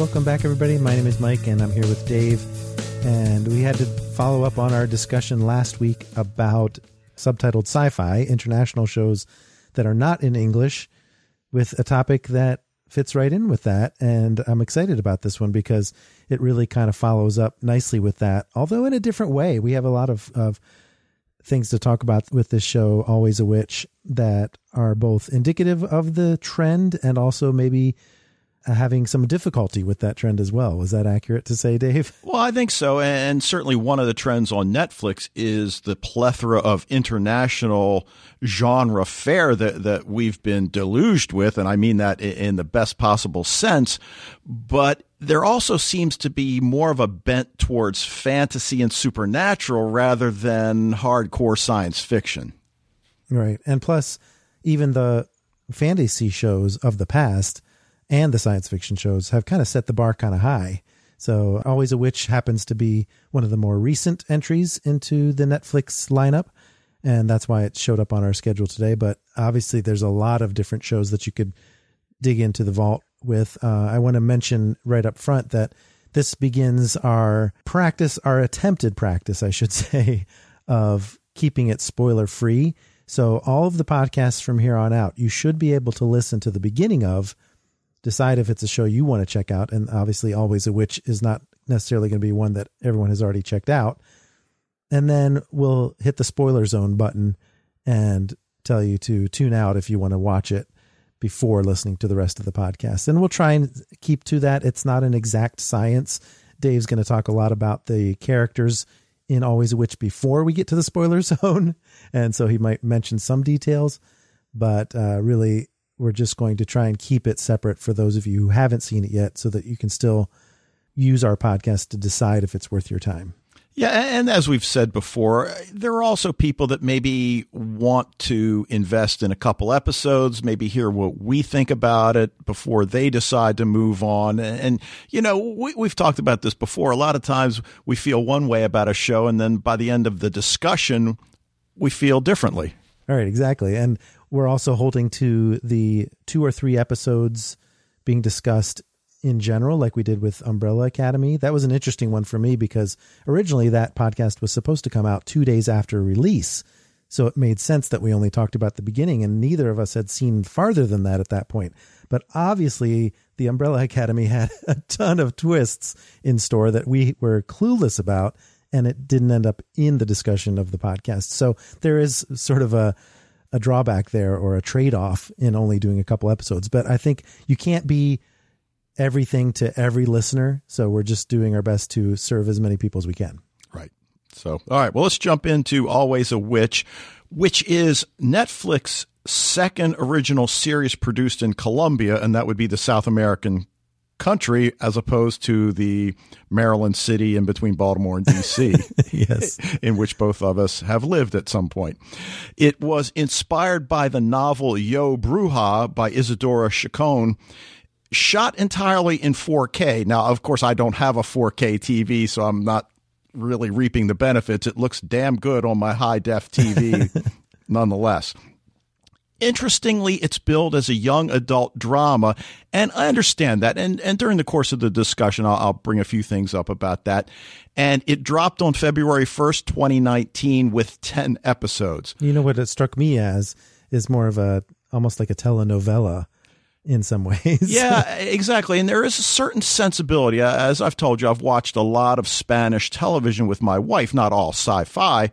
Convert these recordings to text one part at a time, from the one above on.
Welcome back, everybody. My name is Mike, and I'm here with Dave. And we had to follow up on our discussion last week about subtitled sci fi international shows that are not in English with a topic that fits right in with that. And I'm excited about this one because it really kind of follows up nicely with that, although in a different way. We have a lot of, of things to talk about with this show, Always a Witch, that are both indicative of the trend and also maybe Uh, having some difficulty with that trend as well. Was that accurate to say, Dave? Well, I think so. And certainly one of the trends on Netflix is the plethora of international genre fare that, that we've been deluged with. And I mean that in the best possible sense. But there also seems to be more of a bent towards fantasy and supernatural rather than hardcore science fiction. Right. And plus, even the fantasy shows of the past and the science fiction shows have kind of set the bar kind of high. So, Always a Witch happens to be one of the more recent entries into the Netflix lineup. And that's why it showed up on our schedule today. But obviously, there's a lot of different shows that you could dig into the vault with. Uh, I want to mention right up front that this begins our practice, our attempted practice, I should say, of keeping it spoiler free. So, all of the podcasts from here on out, you should be able to listen to the beginning of, decide if it's a show you want to check out. And obviously, Always a Witch is not necessarily going to be one that everyone has already checked out. And then we'll hit the spoiler zone button and tell you to tune out if you want to watch it before listening to the rest of the podcast. And we'll try and keep to that. It's not an exact science. Dave's going to talk a lot about the characters in Always a Witch before we get to the spoiler zone. And so he might mention some details, but uh, really, we're just going to try and keep it separate for those of you who haven't seen it yet so that you can still use our podcast to decide if it's worth your time. Yeah, and as we've said before, there are also people that maybe want to invest in a couple episodes, maybe hear what we think about it before they decide to move on. And, you know, we, we've talked about this before. A lot of times we feel one way about a show, and then by the end of the discussion, we feel differently. All right, exactly. And we're also holding to the two or three episodes being discussed in general, like we did with Umbrella Academy. That was an interesting one for me because originally that podcast was supposed to come out two days after release. So it made sense that we only talked about the beginning, and neither of us had seen farther than that at that point. But obviously, the Umbrella Academy had a ton of twists in store that we were clueless about, and it didn't end up in the discussion of the podcast. So there is sort of a a drawback there or a trade off in only doing a couple episodes. But I think you can't be everything to every listener. So we're just doing our best to serve as many people as we can. Right. So, all right. Well, let's jump into Always a Witch, which is Netflix second original series produced in Colombia, and that would be the South American country as opposed to the Maryland city in between Baltimore and DC. yes. in which both of us have lived at some point. It was inspired by the novel Yo Bruja by Isidora Chacon shot entirely in 4K. Now, of course, I don't have a 4K TV, so I'm not really reaping the benefits. It looks damn good on my high def TV nonetheless. Interestingly, it's billed as a young adult drama, and I understand that. And and during the course of the discussion, I'll, I'll bring a few things up about that. And it dropped on February first, 2019, with 10 episodes. You know what it struck me as is more of a almost like a telenovela in some ways. Yeah, exactly. And there is a certain sensibility. Uh, As I've told you, I've watched a lot of Spanish television with my wife, not all sci fi.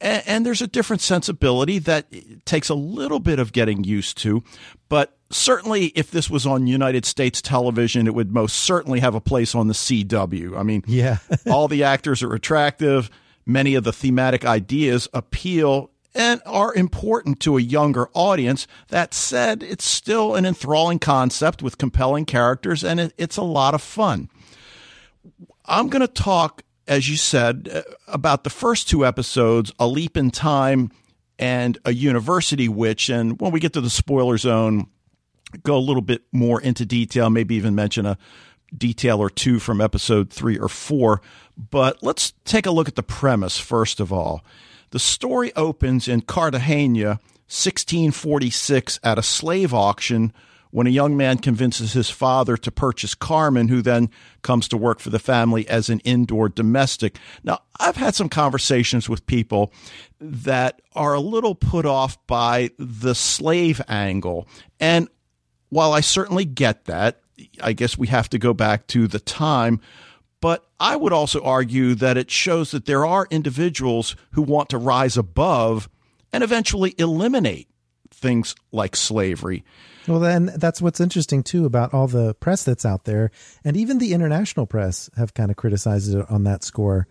And, and there's a different sensibility that takes a little bit of getting used to. But certainly, if this was on United States television, it would most certainly have a place on the CW. I mean, Yeah. all the actors are attractive. Many of the thematic ideas appeal and are important to a younger audience. That said, it's still an enthralling concept with compelling characters, and it, it's a lot of fun. I'm going to talk, as you said, uh, about the first two episodes, A Leap in Time and A University Witch. And when we get to the spoiler zone, go a little bit more into detail, maybe even mention a detail or two from episode three or four. But let's take a look at the premise first of all. The story opens in Cartagena, 1646, at a slave auction when a young man convinces his father to purchase Carmen, who then comes to work for the family as an indoor domestic. Now, I've had some conversations with people that are a little put off by the slave angle. And while I certainly get that, I guess we have to go back to the time. But I would also argue that it shows that there are individuals who want to rise above and eventually eliminate things like slavery. Well, then that's what's interesting too about all the press that's out there, and even the international press have kind of criticized it on that score.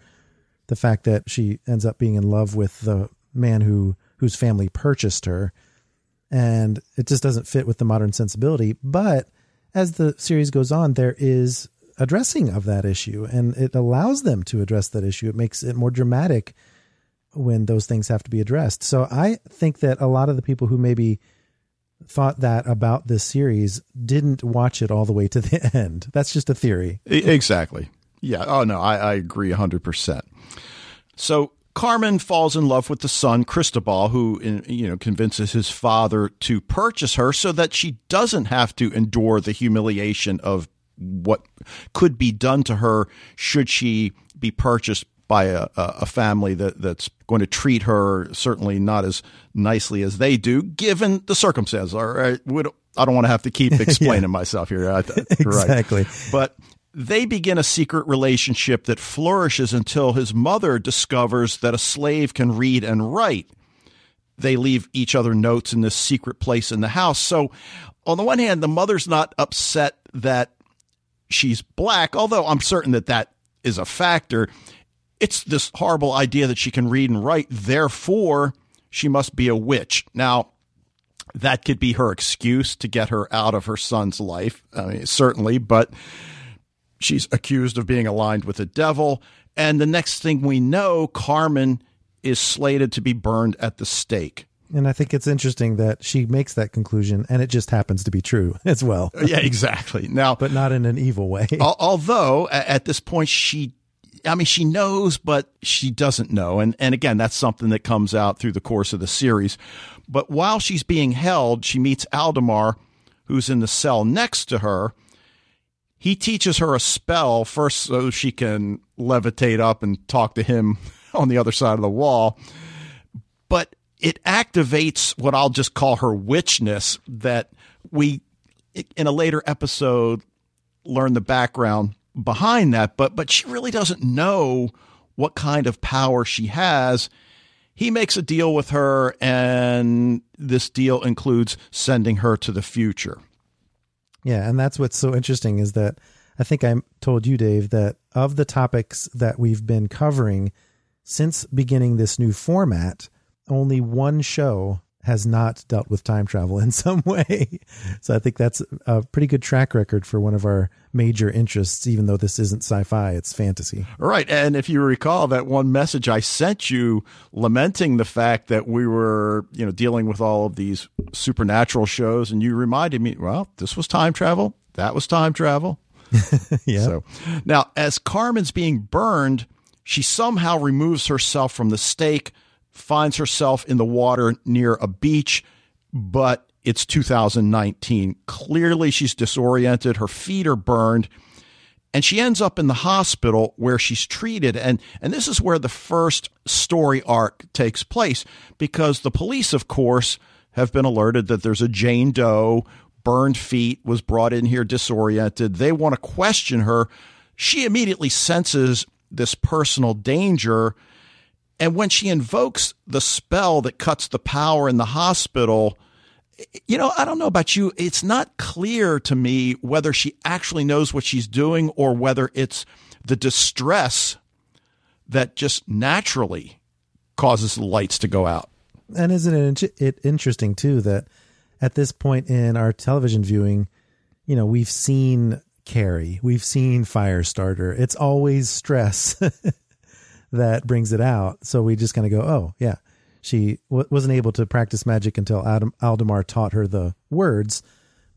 The fact that she ends up being in love with the man who whose family purchased her, and it just doesn't fit with the modern sensibility. But as the series goes on, there is addressing of that issue, and it allows them to address that issue. It makes it more dramatic when those things have to be addressed. So I think that a lot of the people who maybe thought that about this series didn't watch it all the way to the end. That's just a theory. Exactly. Yeah. Oh, no, I, I agree 100%. So Carmen falls in love with the son, Cristobal, who, you know, convinces his father to purchase her so that she doesn't have to endure the humiliation of what could be done to her should she be purchased by a, a family that, that's going to treat her certainly not as nicely as they do, given the circumstances. All right, don't- I don't want to have to keep explaining myself here. I- Right. Exactly. But they begin a secret relationship that flourishes until his mother discovers that a slave can read and write. They leave each other notes in this secret place in the house. So, on the one hand, the mother's not upset that she's black, although I'm certain that that is a factor. It's this horrible idea that she can read and write, therefore, she must be a witch. Now, that could be her excuse to get her out of her son's life, I mean, certainly, but she's accused of being aligned with the devil. And the next thing we know, Carmen is slated to be burned at the stake. And I think it's interesting that she makes that conclusion and it just happens to be true as well, Yeah, exactly. Now, but not in an evil way. Although at this point she I mean she knows but she doesn't know. And and again that's something that comes out through the course of the series. But while she's being held she meets Aldemar who's in the cell next to her. He teaches her a spell first so she can levitate up and talk to him on the other side of the wall. But it activates what I'll just call her witchness that we in a later episode learn the background behind that but but she really doesn't know what kind of power she has. He makes a deal with her and this deal includes sending her to the future. Yeah, and that's what's so interesting is that I think I told you, Dave, that of the topics that we've been covering since beginning this new format, only one show has not dealt with time travel in some way. So I think that's a pretty good track record for one of our major interests, even though this isn't sci fi, it's fantasy. Right. And if you recall that one message I sent you lamenting the fact that we were, you know, dealing with all of these supernatural shows and you reminded me, well, this was time travel. That was time travel. Yeah. So now as Carmen's being burned, she somehow removes herself from the stake, finds herself in the water near a beach, but it's 2019. Clearly she's disoriented, her feet are burned and she ends up in the hospital where she's treated. And and this is where the first story arc takes place because the police of course have been alerted that there's a Jane Doe burned feet was brought in here disoriented. They want to question her. She immediately senses this personal danger And when she invokes the spell that cuts the power in the hospital, you know, I don't know about you. It's not clear to me whether she actually knows what she's doing or whether it's the distress that just naturally causes the lights to go out. And isn't it, it interesting too that at this point in our television viewing, you know, we've seen Carrie, we've seen Firestarter. It's always stress that brings it out. So we just kind of go, oh, yeah. She w- wasn't able to practice magic until Adam, Aldemar taught her the words.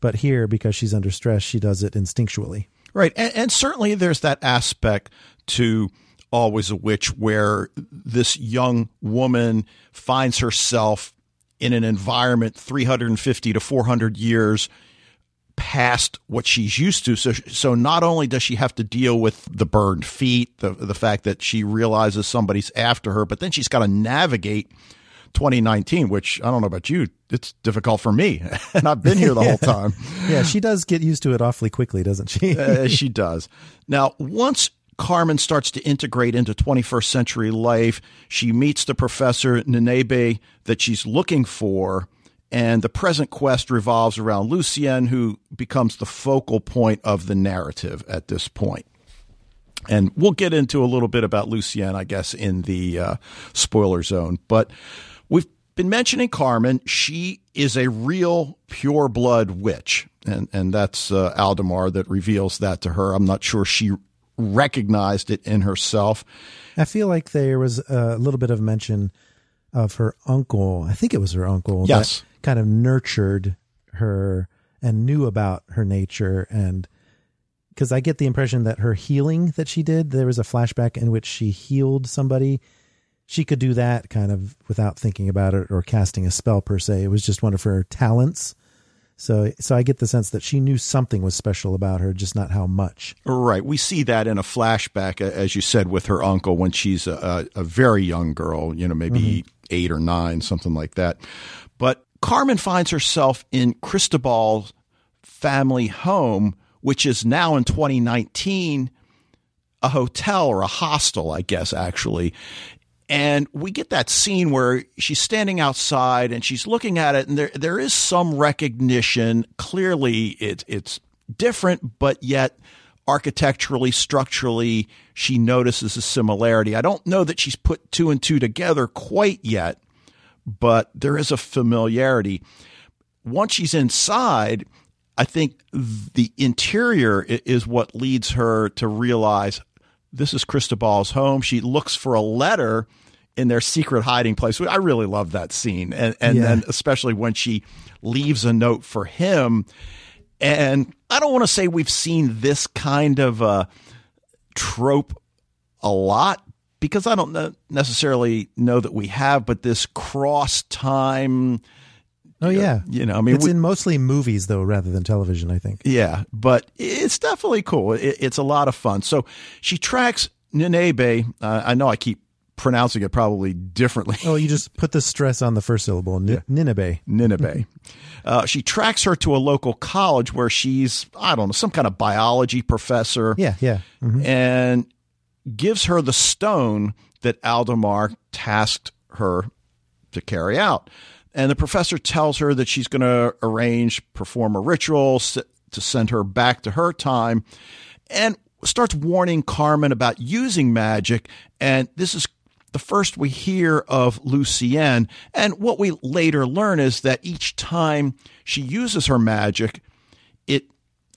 But here, because she's under stress, she does it instinctually. Right. And, and certainly there's that aspect to Always a Witch where this young woman finds herself in an environment 350 to 400 years past what she's used to. So, so not only does she have to deal with the burned feet, the the fact that she realizes somebody's after her, but then she's got to navigate 2019, which I don't know about you, it's difficult for me, and I've been here the whole time. Yeah, she does get used to it awfully quickly, doesn't she? uh, she does. Now, once Carmen starts to integrate into 21st century life, she meets the professor Nenebe that she's looking for and the present quest revolves around Lucien, who becomes the focal point of the narrative at this point. And we'll get into a little bit about Lucien, I guess, in the uh, spoiler zone. But we've been mentioning Carmen. She is a real pure blood witch. And, and that's uh, Aldemar that reveals that to her. I'm not sure she recognized it in herself. I feel like there was a little bit of mention of her uncle. I think it was her uncle. Yes kind of nurtured her and knew about her nature and because I get the impression that her healing that she did, there was a flashback in which she healed somebody. She could do that kind of without thinking about it or casting a spell per se. It was just one of her talents. So, so I get the sense that she knew something was special about her, just not how much. Right. We see that in a flashback, as you said, with her uncle when she's a, a very young girl, you know, maybe mm-hmm. eight or nine, something like that. But Carmen finds herself in Cristobal's family home, which is now in 2019 a hotel or a hostel, I guess, actually. And we get that scene where she's standing outside and she's looking at it, and there there is some recognition. Clearly, it, it's different, but yet architecturally, structurally, she notices a similarity. I don't know that she's put two and two together quite yet, but there is a familiarity. Once she's inside, I think the interior is what leads her to realize this is Cristobal's home. She looks for a letter in their secret hiding place. I really love that scene. And, and yeah. then especially when she leaves a note for him. And I don't want to say we've seen this kind of a trope a lot, because I don't necessarily know that we have, but this cross time. Oh yeah, you know, I mean, it's we, in mostly movies though, rather than television. I think. Yeah, but it's definitely cool. It, it's a lot of fun. So she tracks Nenebe. Uh, I know I keep pronouncing it probably differently. Oh, you just put the stress on the first syllable. N- yeah. Nineveh. Nineveh. uh, she tracks her to a local college where she's, I don't know, some kind of biology professor. Yeah, yeah. Mm-hmm. And gives her the stone that Aldemar tasked her to carry out. And the professor tells her that she's going to arrange, perform a ritual to send her back to her time, and starts warning Carmen about using magic. And this is the first we hear of Lucien. And what we later learn is that each time she uses her magic, it,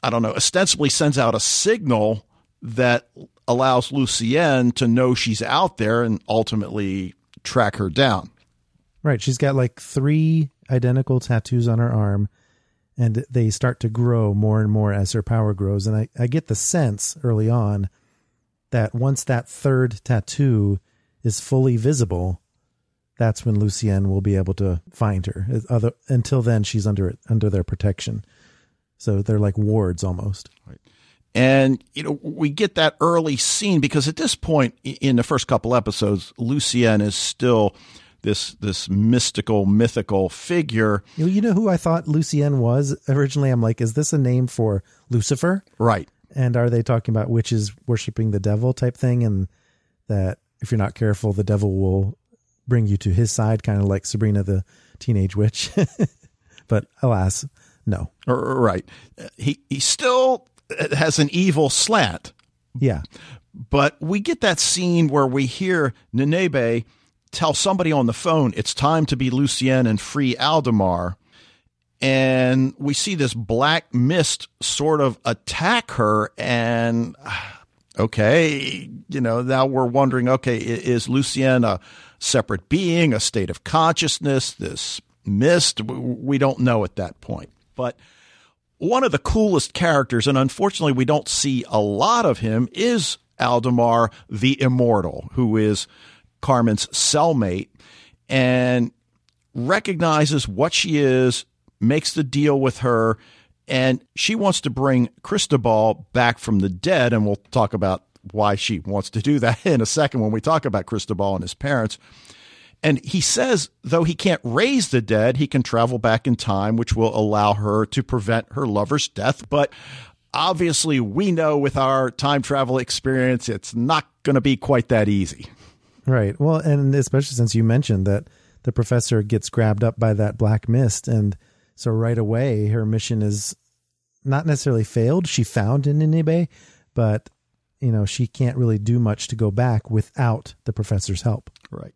I don't know, ostensibly sends out a signal that allows Lucien to know she's out there and ultimately track her down. Right. She's got like three identical tattoos on her arm, and they start to grow more and more as her power grows. And I, I get the sense early on that once that third tattoo is fully visible, that's when Lucien will be able to find her. Other, until then, she's under under their protection. So they're like wards almost. Right. And, you know, we get that early scene because at this point in the first couple episodes, Lucien is still this this mystical, mythical figure. You know who I thought Lucien was originally? I'm like, is this a name for Lucifer? Right. And are they talking about witches worshiping the devil type thing? And that if you're not careful, the devil will bring you to his side, kind of like Sabrina the Teenage Witch. but alas, no. Right. He he still has an evil slant, Yeah. but we get that scene where we hear Nenebe tell somebody on the phone it's time to be Lucien and free Aldemar. And we see this black mist sort of attack her. And okay, you know, now we're wondering okay, is Lucien a separate being, a state of consciousness, this mist? We don't know at that point. But one of the coolest characters, and unfortunately we don't see a lot of him, is Aldemar the Immortal, who is Carmen's cellmate and recognizes what she is, makes the deal with her, and she wants to bring Cristobal back from the dead. And we'll talk about why she wants to do that in a second when we talk about Cristobal and his parents. And he says, though he can't raise the dead, he can travel back in time, which will allow her to prevent her lover's death. But obviously, we know with our time travel experience, it's not going to be quite that easy. Right. Well, and especially since you mentioned that the professor gets grabbed up by that black mist. And so right away, her mission is not necessarily failed. She found Ninibe, but, you know, she can't really do much to go back without the professor's help. Right.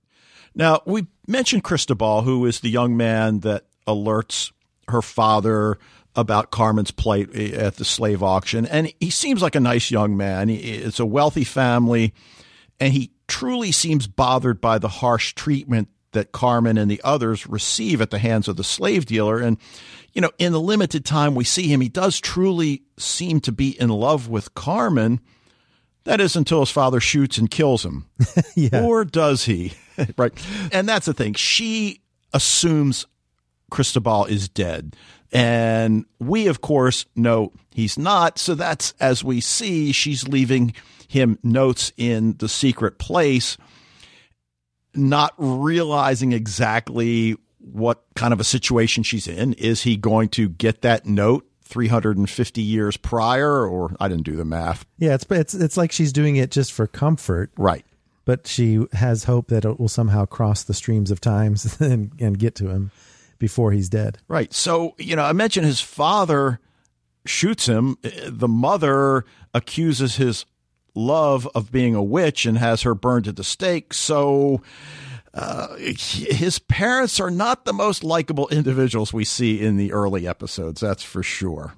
Now, we mentioned Cristobal, who is the young man that alerts her father about Carmen's plight eh, at the slave auction. And he seems like a nice young man. It's a wealthy family, and he truly seems bothered by the harsh treatment that Carmen and the others receive at the hands of the slave dealer. And, you know, in the limited time we see him, he does truly seem to be in love with Carmen. That is until his father shoots and kills him. Yeah. Or does he? right. And that's the thing. She assumes Cristobal is dead. And we, of course, know he's not. So that's as we see, she's leaving him notes in the secret place, not realizing exactly what kind of a situation she's in. Is he going to get that note 350 years prior? Or I didn't do the math. Yeah. It's, it's, it's like she's doing it just for comfort, Right. but she has hope that it will somehow cross the streams of times and, and get to him before he's dead. Right. So, you know, I mentioned his father shoots him. The mother accuses his love of being a witch and has her burned at the stake. So, uh, his parents are not the most likable individuals we see in the early episodes. That's for sure.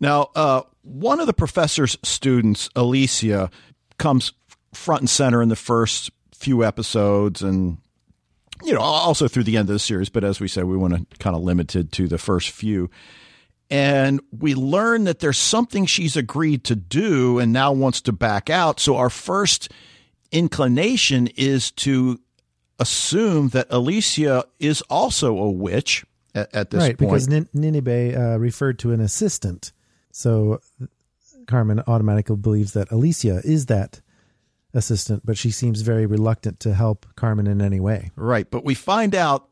Now, uh, one of the professor's students, Alicia, comes front and center in the first few episodes and you know, also through the end of the series, but as we said, we want to kind of limited to the first few. And we learn that there's something she's agreed to do and now wants to back out. So our first inclination is to assume that Alicia is also a witch at, at this right, point. because Nin- Ninibe uh, referred to an assistant. So Carmen automatically believes that Alicia is that assistant, but she seems very reluctant to help Carmen in any way. Right. But we find out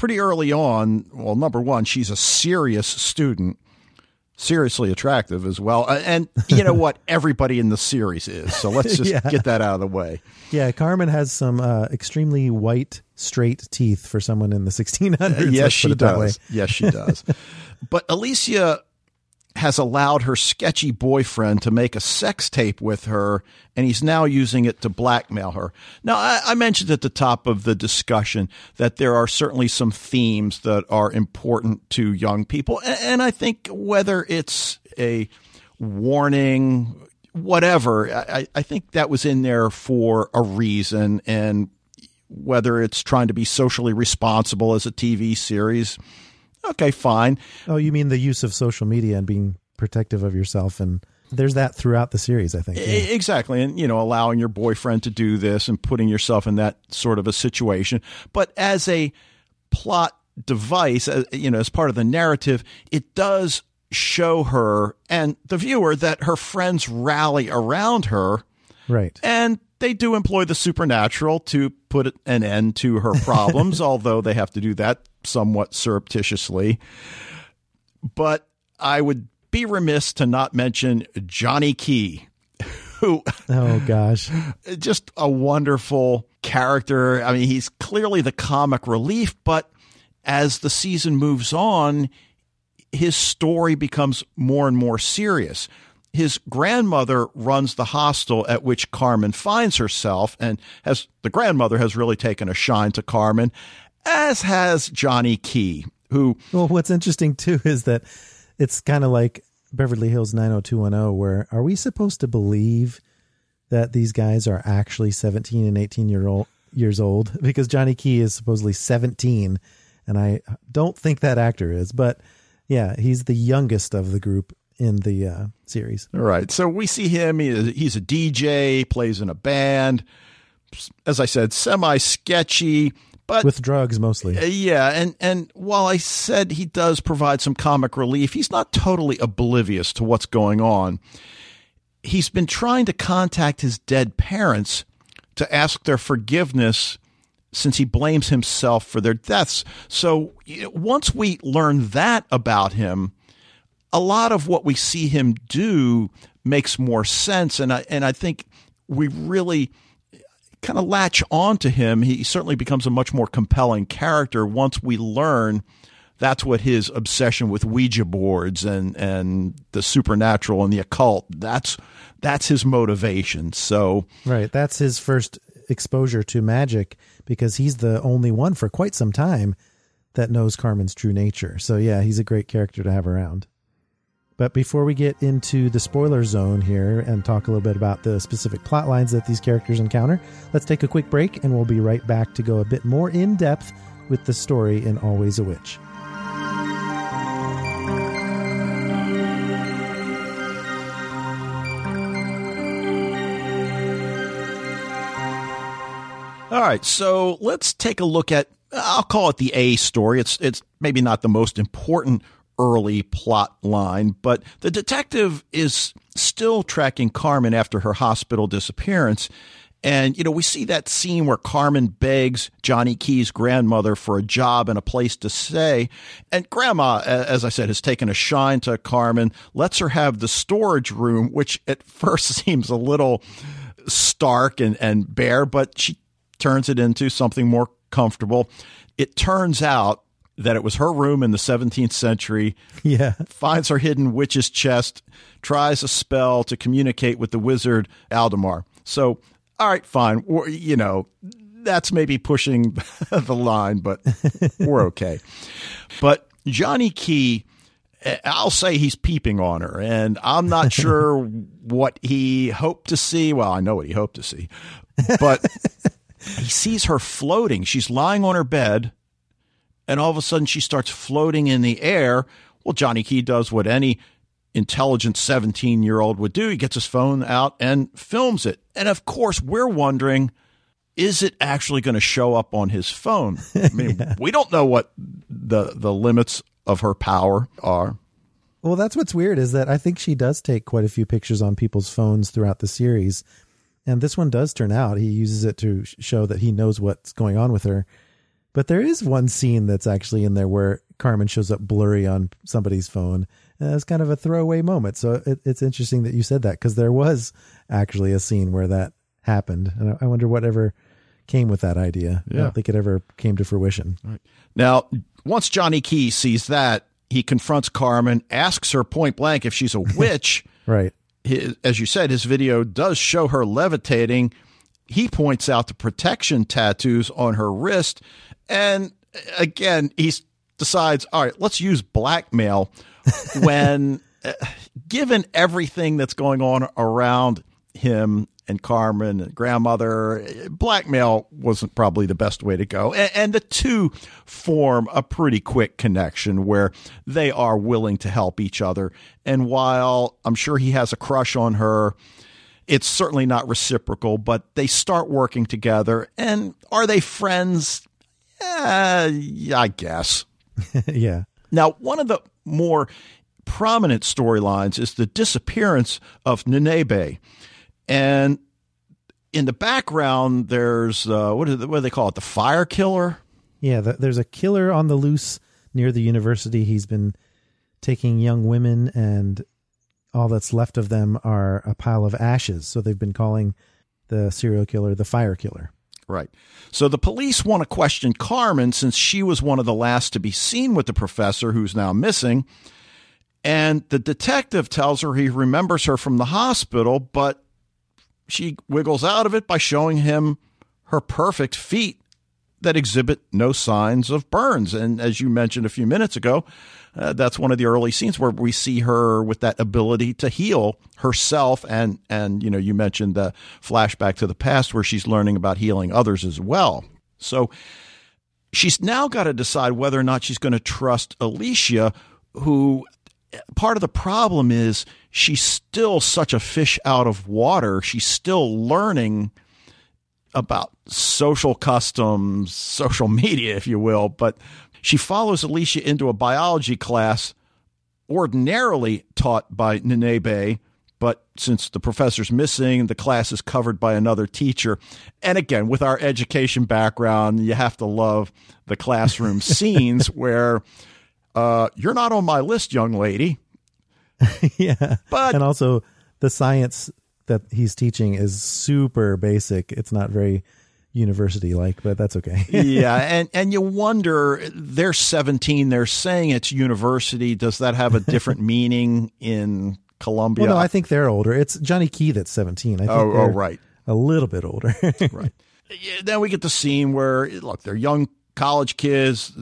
pretty early on well, number one, she's a serious student, seriously attractive as well. Uh, And you know what? Everybody in the series is. So let's just Yeah. get that out of the way. Yeah, Carmen has some uh, extremely white, straight teeth for someone in the 1600s. yes, let's she put it that way. does. Yes, she does. but Alicia has allowed her sketchy boyfriend to make a sex tape with her, and he's now using it to blackmail her. Now, I, I mentioned at the top of the discussion that there are certainly some themes that are important to young people, and, and I think whether it's a warning, whatever, I, I think that was in there for a reason, and whether it's trying to be socially responsible as a TV series. Okay, fine. Oh, you mean the use of social media and being protective of yourself and there's that throughout the series, I think. Yeah. Exactly. And, you know, allowing your boyfriend to do this and putting yourself in that sort of a situation. But as a plot device, uh, you know, as part of the narrative, it does show her and the viewer that her friends rally around her Right. and they do employ the supernatural to put an end to her problems, although they have to do that somewhat surreptitiously. But I would be remiss to not mention Johnny Ki, who Oh gosh. just a wonderful character. I mean, he's clearly the comic relief, but as the season moves on, his story becomes more and more serious. His grandmother runs the hostel at which Carmen finds herself, and has the grandmother has really taken a shine to Carmen, as has Johnny Ki, who Well, what's interesting too is that it's kind of like Beverly Hills 90210, where are we supposed to believe that these guys are actually 17 and 18 year old years old? Because Johnny Ki is supposedly 17, and I don't think that actor is, but yeah, he's the youngest of the group in the uh, series. All right. So we see him. He he's a DJ, plays in a band. As I said, semi sketchy, but With drugs mostly. Uh, yeah, and and while I said he does provide some comic relief, he's not totally oblivious to what's going on. He's been trying to contact his dead parents to ask their forgiveness since he blames himself for their deaths. So once we learn that about him, a lot of what we see him do makes more sense, and I and I think we really kind of latch on to him. He certainly becomes a much more compelling character once we learn that's what his obsession with Ouija boards and and the supernatural and the occult that's that's his motivation. So Right. That's his first exposure to magic because he's the only one for quite some time that knows Carmen's true nature. So, yeah, he's a great character to have around. But before we get into the spoiler zone here and talk a little bit about the specific plot lines that these characters encounter, let's take a quick break and we'll be right back to go a bit more in depth with the story in Always a Witch. All right, so let's take a look at I'll call it the A story. It's it's maybe not the most important early plot line, but the detective is still tracking Carmen after her hospital disappearance. And, you know, we see that scene where Carmen begs Johnny Ki's grandmother for a job and a place to stay. And grandma, as I said, has taken a shine to Carmen, lets her have the storage room, which at first seems a little stark and, and bare, but she turns it into something more comfortable. It turns out that it was her room in the 17th century. Yeah. Finds her hidden witch's chest, tries a spell to communicate with the wizard Aldemar. So, all right, fine. We're, you know, that's maybe pushing the line, but we're okay. But Johnny Ki, eh, I'll say he's peeping on her, and I'm not sure what he hoped to see. Well, I know what he hoped to see, but he sees her floating. She's lying on her bed, and all of a sudden she starts floating in the air. Well, Johnny Ki does what any intelligent 17 year old would do. He gets his phone out and films it. And of course, we're wondering is it actually going to show up on his phone? I mean, yeah. we don't know what the, the limits of her power are. Well, that's what's weird is that I think she does take quite a few pictures on people's phones throughout the series. And this one does turn out. He uses it to show that he knows what's going on with her. But there is one scene that's actually in there where Carmen shows up blurry on somebody's phone. And it's kind of a throwaway moment. So it, it's interesting that you said that because there was actually a scene where that happened. And I wonder whatever came with that idea. Yeah. I don't think it ever came to fruition. Right. Now, once Johnny Ki sees that, he confronts Carmen, asks her point blank if she's a witch. right. His, as you said, his video does show her levitating. He points out the protection tattoos on her wrist. And again, he decides, all right, let's use blackmail when, uh, given everything that's going on around him and Carmen and grandmother, blackmail wasn't probably the best way to go. And, and, the two form a pretty quick connection where they are willing to help each other. And while I'm sure he has a crush on her, it's certainly not reciprocal, but they start working together. And are they friends? Uh, I guess. yeah. Now, one of the more prominent storylines is the disappearance of Nenebe. And in the background, there's uh, what, what do they call it? The fire killer. Yeah, the, there's a killer on the loose near the university. He's been taking young women, and all that's left of them are a pile of ashes. So they've been calling the serial killer the fire killer. Right. So the police want to question Carmen since she was one of the last to be seen with the professor who's now missing. And the detective tells her he remembers her from the hospital, but she wiggles out of it by showing him her perfect feet that exhibit no signs of burns. And as you mentioned a few minutes ago, uh, that's one of the early scenes where we see her with that ability to heal herself. And, and, you know, you mentioned the flashback to the past where she's learning about healing others as well. So she's now got to decide whether or not she's going to trust Alicia, who part of the problem is she's still such a fish out of water. She's still learning about social customs, social media, if you will, but she follows Alicia into a biology class ordinarily taught by Nenebe, but since the professor's missing, the class is covered by another teacher. And again, with our education background, you have to love the classroom scenes where uh, you're not on my list, young lady. yeah. But- and also the science that he's teaching is super basic. It's not very university like, but that's okay. yeah, and and you wonder they're 17, they're saying it's university. Does that have a different meaning in Colombia? well, no, I think they're older. It's Johnny Key that's 17. I think Oh, oh, right. A little bit older. right. Yeah, then we get the scene where look, they're young college kids.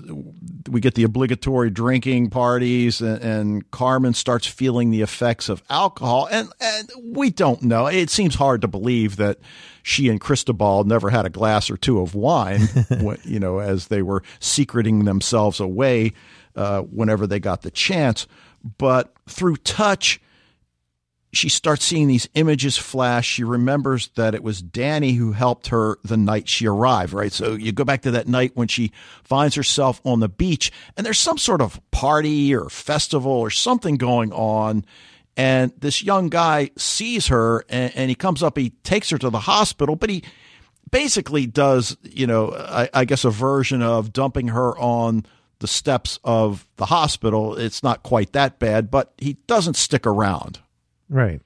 We get the obligatory drinking parties, and, and Carmen starts feeling the effects of alcohol. And, and we don't know. It seems hard to believe that she and Cristobal never had a glass or two of wine, when, you know, as they were secreting themselves away uh, whenever they got the chance. But through touch, she starts seeing these images flash. She remembers that it was Danny who helped her the night she arrived, right? So you go back to that night when she finds herself on the beach and there's some sort of party or festival or something going on. And this young guy sees her and, and he comes up, he takes her to the hospital, but he basically does, you know, I, I guess a version of dumping her on the steps of the hospital. It's not quite that bad, but he doesn't stick around. Right.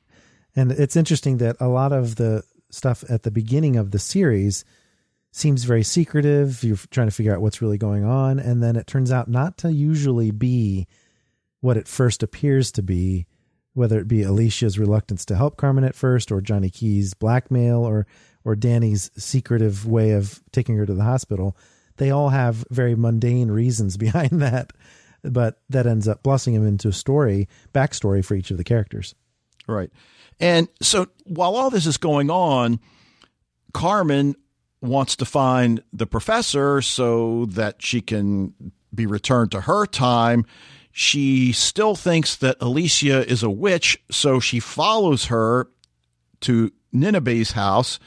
And it's interesting that a lot of the stuff at the beginning of the series seems very secretive. You're trying to figure out what's really going on. And then it turns out not to usually be what it first appears to be, whether it be Alicia's reluctance to help Carmen at first, or Johnny Ki's blackmail, or, or Danny's secretive way of taking her to the hospital. They all have very mundane reasons behind that, but that ends up blossoming into a story, backstory for each of the characters. Right. And so while all this is going on, Carmen wants to find the professor so that she can be returned to her time. She still thinks that Alicia is a witch, so she follows her to Ninebe's house.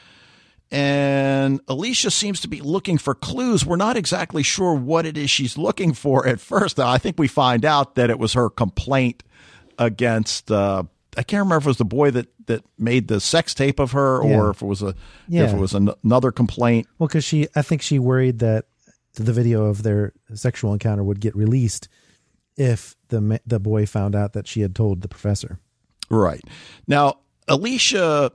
And Alicia seems to be looking for clues. We're not exactly sure what it is she's looking for at first. I think we find out that it was her complaint against uh, I can't remember if it was the boy that that made the sex tape of her, or Yeah. if it was a Yeah. if it was an, another complaint. Well, because she, I think she worried that the video of their sexual encounter would get released if the the boy found out that she had told the professor. Right now, Alicia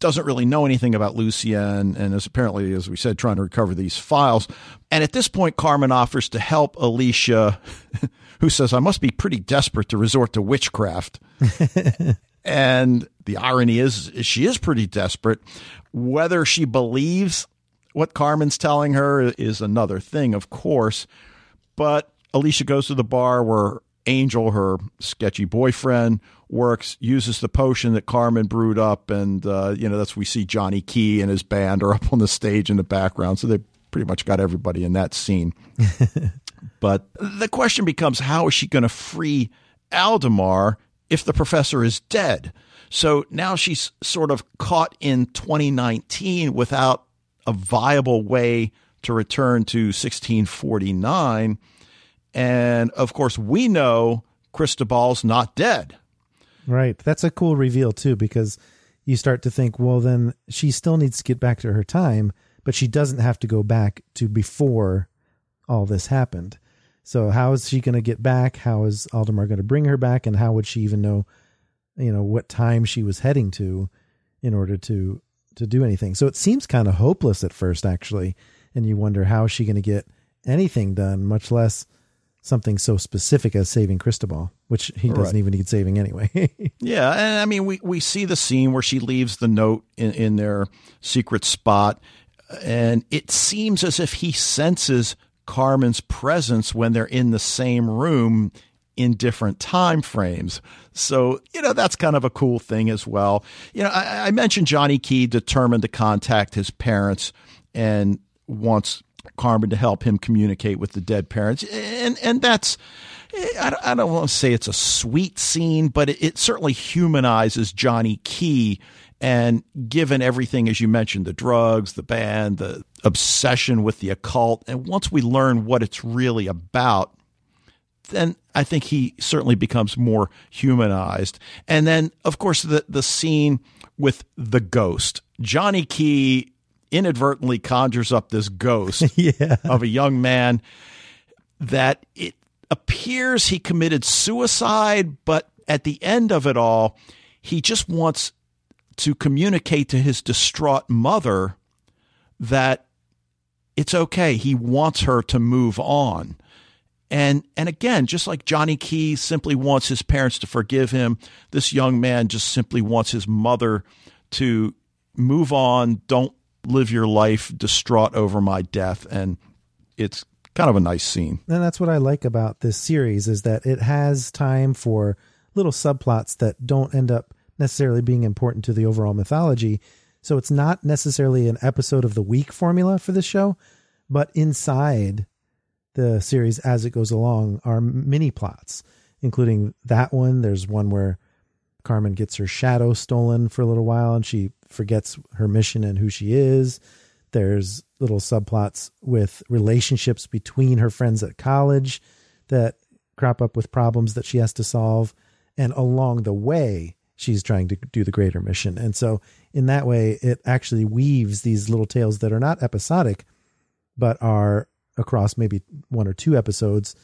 doesn't really know anything about Lucien and, and is apparently, as we said, trying to recover these files. And at this point, Carmen offers to help Alicia, who says, "I must be pretty desperate to resort to witchcraft." And the irony is, is she is pretty desperate. Whether she believes what Carmen's telling her is another thing, of course. But Alicia goes to the bar where Angel, her sketchy boyfriend, works, uses the potion that Carmen brewed up. And, uh, you know, that's we see Johnny Ki and his band are up on the stage in the background. So they pretty much got everybody in that scene. But the question becomes how is she going to free Aldemar if the professor is dead? So now she's sort of caught in 2019 without a viable way to return to 1649. And of course, we know Cristobal's not dead. Right. That's a cool reveal too, because you start to think, well, then she still needs to get back to her time, but she doesn't have to go back to before all this happened. So how is she going to get back? How is Aldemar going to bring her back? And how would she even know, you know, what time she was heading to in order to to do anything. So it seems kind of hopeless at first, actually, and you wonder how is she going to get anything done, much less something so specific as saving Cristobal, which he doesn't Right. even need saving anyway. Yeah, and I mean, we, we see the scene where she leaves the note in, in their secret spot, and it seems as if he senses Carmen's presence when they're in the same room in different time frames. So, you know, that's kind of a cool thing as well. You know, I, I mentioned Johnny Ki determined to contact his parents and wants Carmen to help him communicate with the dead parents. And and that's I don't, I don't want to say it's a sweet scene, but it, it certainly humanizes Johnny Ki. And given everything, as you mentioned, the drugs, the band, the obsession with the occult, and once we learn what it's really about, then I think he certainly becomes more humanized. And then, of course, the the scene with the ghost. Johnny Ki inadvertently conjures up this ghost yeah. of a young man that it appears he committed suicide, but at the end of it all, he just wants to communicate to his distraught mother that it's okay. He wants her to move on. And and again, just like Johnny Ki simply wants his parents to forgive him, this young man just simply wants his mother to move on. Don't live your life distraught over my death. And it's kind of a nice scene. And that's what I like about this series is that it has time for little subplots that don't end up necessarily being important to the overall mythology. So it's not necessarily an episode of the week formula for this show, but inside the series as it goes along are mini plots, including that one. There's one where Carmen gets her shadow stolen for a little while and she forgets her mission and who she is. There's little subplots with relationships between her friends at college that crop up with problems that she has to solve. And along the way, she's trying to do the greater mission. And so, in that way, it actually weaves these little tales that are not episodic, but are across maybe one or two episodes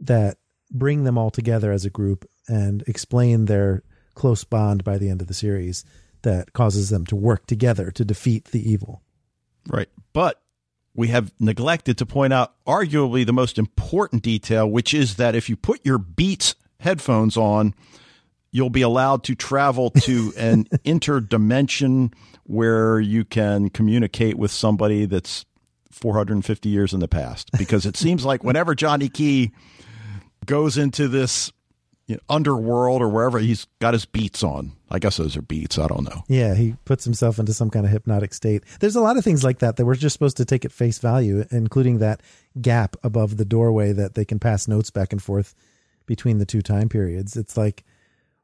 that bring them all together as a group and explain their close bond by the end of the series that causes them to work together to defeat the evil. Right. But we have neglected to point out arguably the most important detail, which is that if you put your Beats headphones on, you'll be allowed to travel to an interdimension where you can communicate with somebody that's 450 years in the past. Because it seems like whenever Johnny Ki goes into this you know, underworld or wherever he's got his beats on, I guess those are beats. I don't know. Yeah, he puts himself into some kind of hypnotic state. There's a lot of things like that that we're just supposed to take at face value, including that gap above the doorway that they can pass notes back and forth between the two time periods. It's like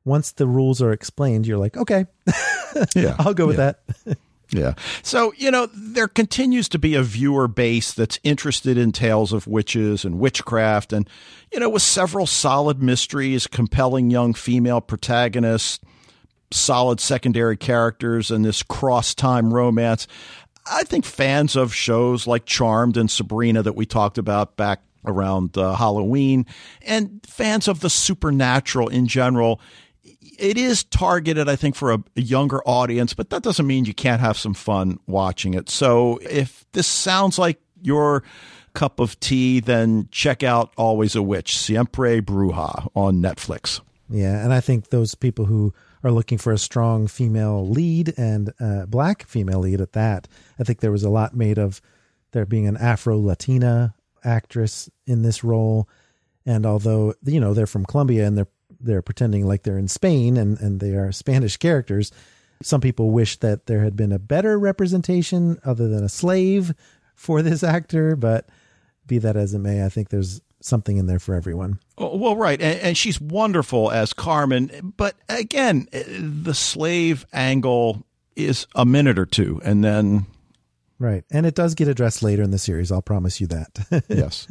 once the rules are explained, you're like, okay, Yeah. I'll go with Yeah. that. Yeah. So, you know, there continues to be a viewer base that's interested in tales of witches and witchcraft. And, you know, with several solid mysteries, compelling young female protagonists, solid secondary characters, and this cross time romance, I think fans of shows like Charmed and Sabrina that we talked about back around uh, Halloween, and fans of the supernatural in general, it is targeted, I think, for a, a younger audience, but that doesn't mean you can't have some fun watching it. So if this sounds like your cup of tea, then check out Always a Witch, Siempre Bruja on Netflix. Yeah, and I think those people who are looking for a strong female lead and black female lead at that, I think there was a lot made of there being an Afro Latina actress in this role, and although you know they're from Colombia and they're they're pretending like they're in Spain and and they are Spanish characters, some people wish that there had been a better representation other than a slave for this actor, but be that as it may, I think there's something in there for everyone. Oh, Well, right, and, and she's wonderful as Carmen, but again, eh, the slave angle is a minute or two, and then Right. And it does get addressed later in the series. I'll promise you that. yes.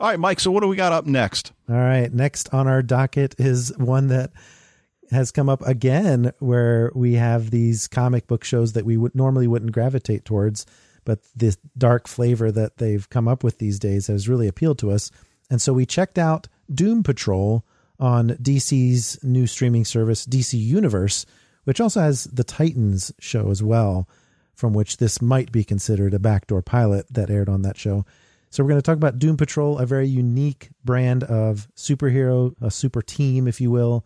All right, Mike. So what do we got up next? All right. Next on our docket is one that has come up again where we have these comic book shows that we would normally wouldn't gravitate towards, but this dark flavor that they've come up with these days has really appealed to us. And so we checked out Doom Patrol on DC's new streaming service, DC Universe, which also has the Titans show as well. From which this might be considered a backdoor pilot that aired on that show. So we're going to talk about Doom Patrol, a very unique brand of superhero, a super team, if you will,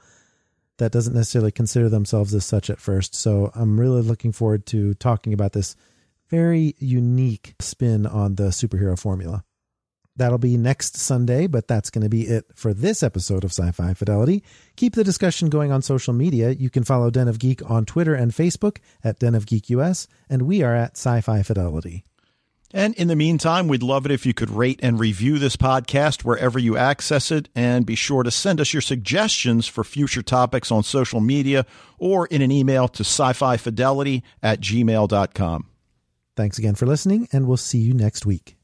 that doesn't necessarily consider themselves as such at first. So I'm really looking forward to talking about this very unique spin on the superhero formula. That'll be next Sunday, but that's going to be it for this episode of Sci Fi Fidelity. Keep the discussion going on social media. You can follow Den of Geek on Twitter and Facebook at Den of Geek US, and we are at Sci Fi Fidelity. And in the meantime, we'd love it if you could rate and review this podcast wherever you access it. And be sure to send us your suggestions for future topics on social media or in an email to sci fi fidelity at gmail.com. Thanks again for listening, and we'll see you next week.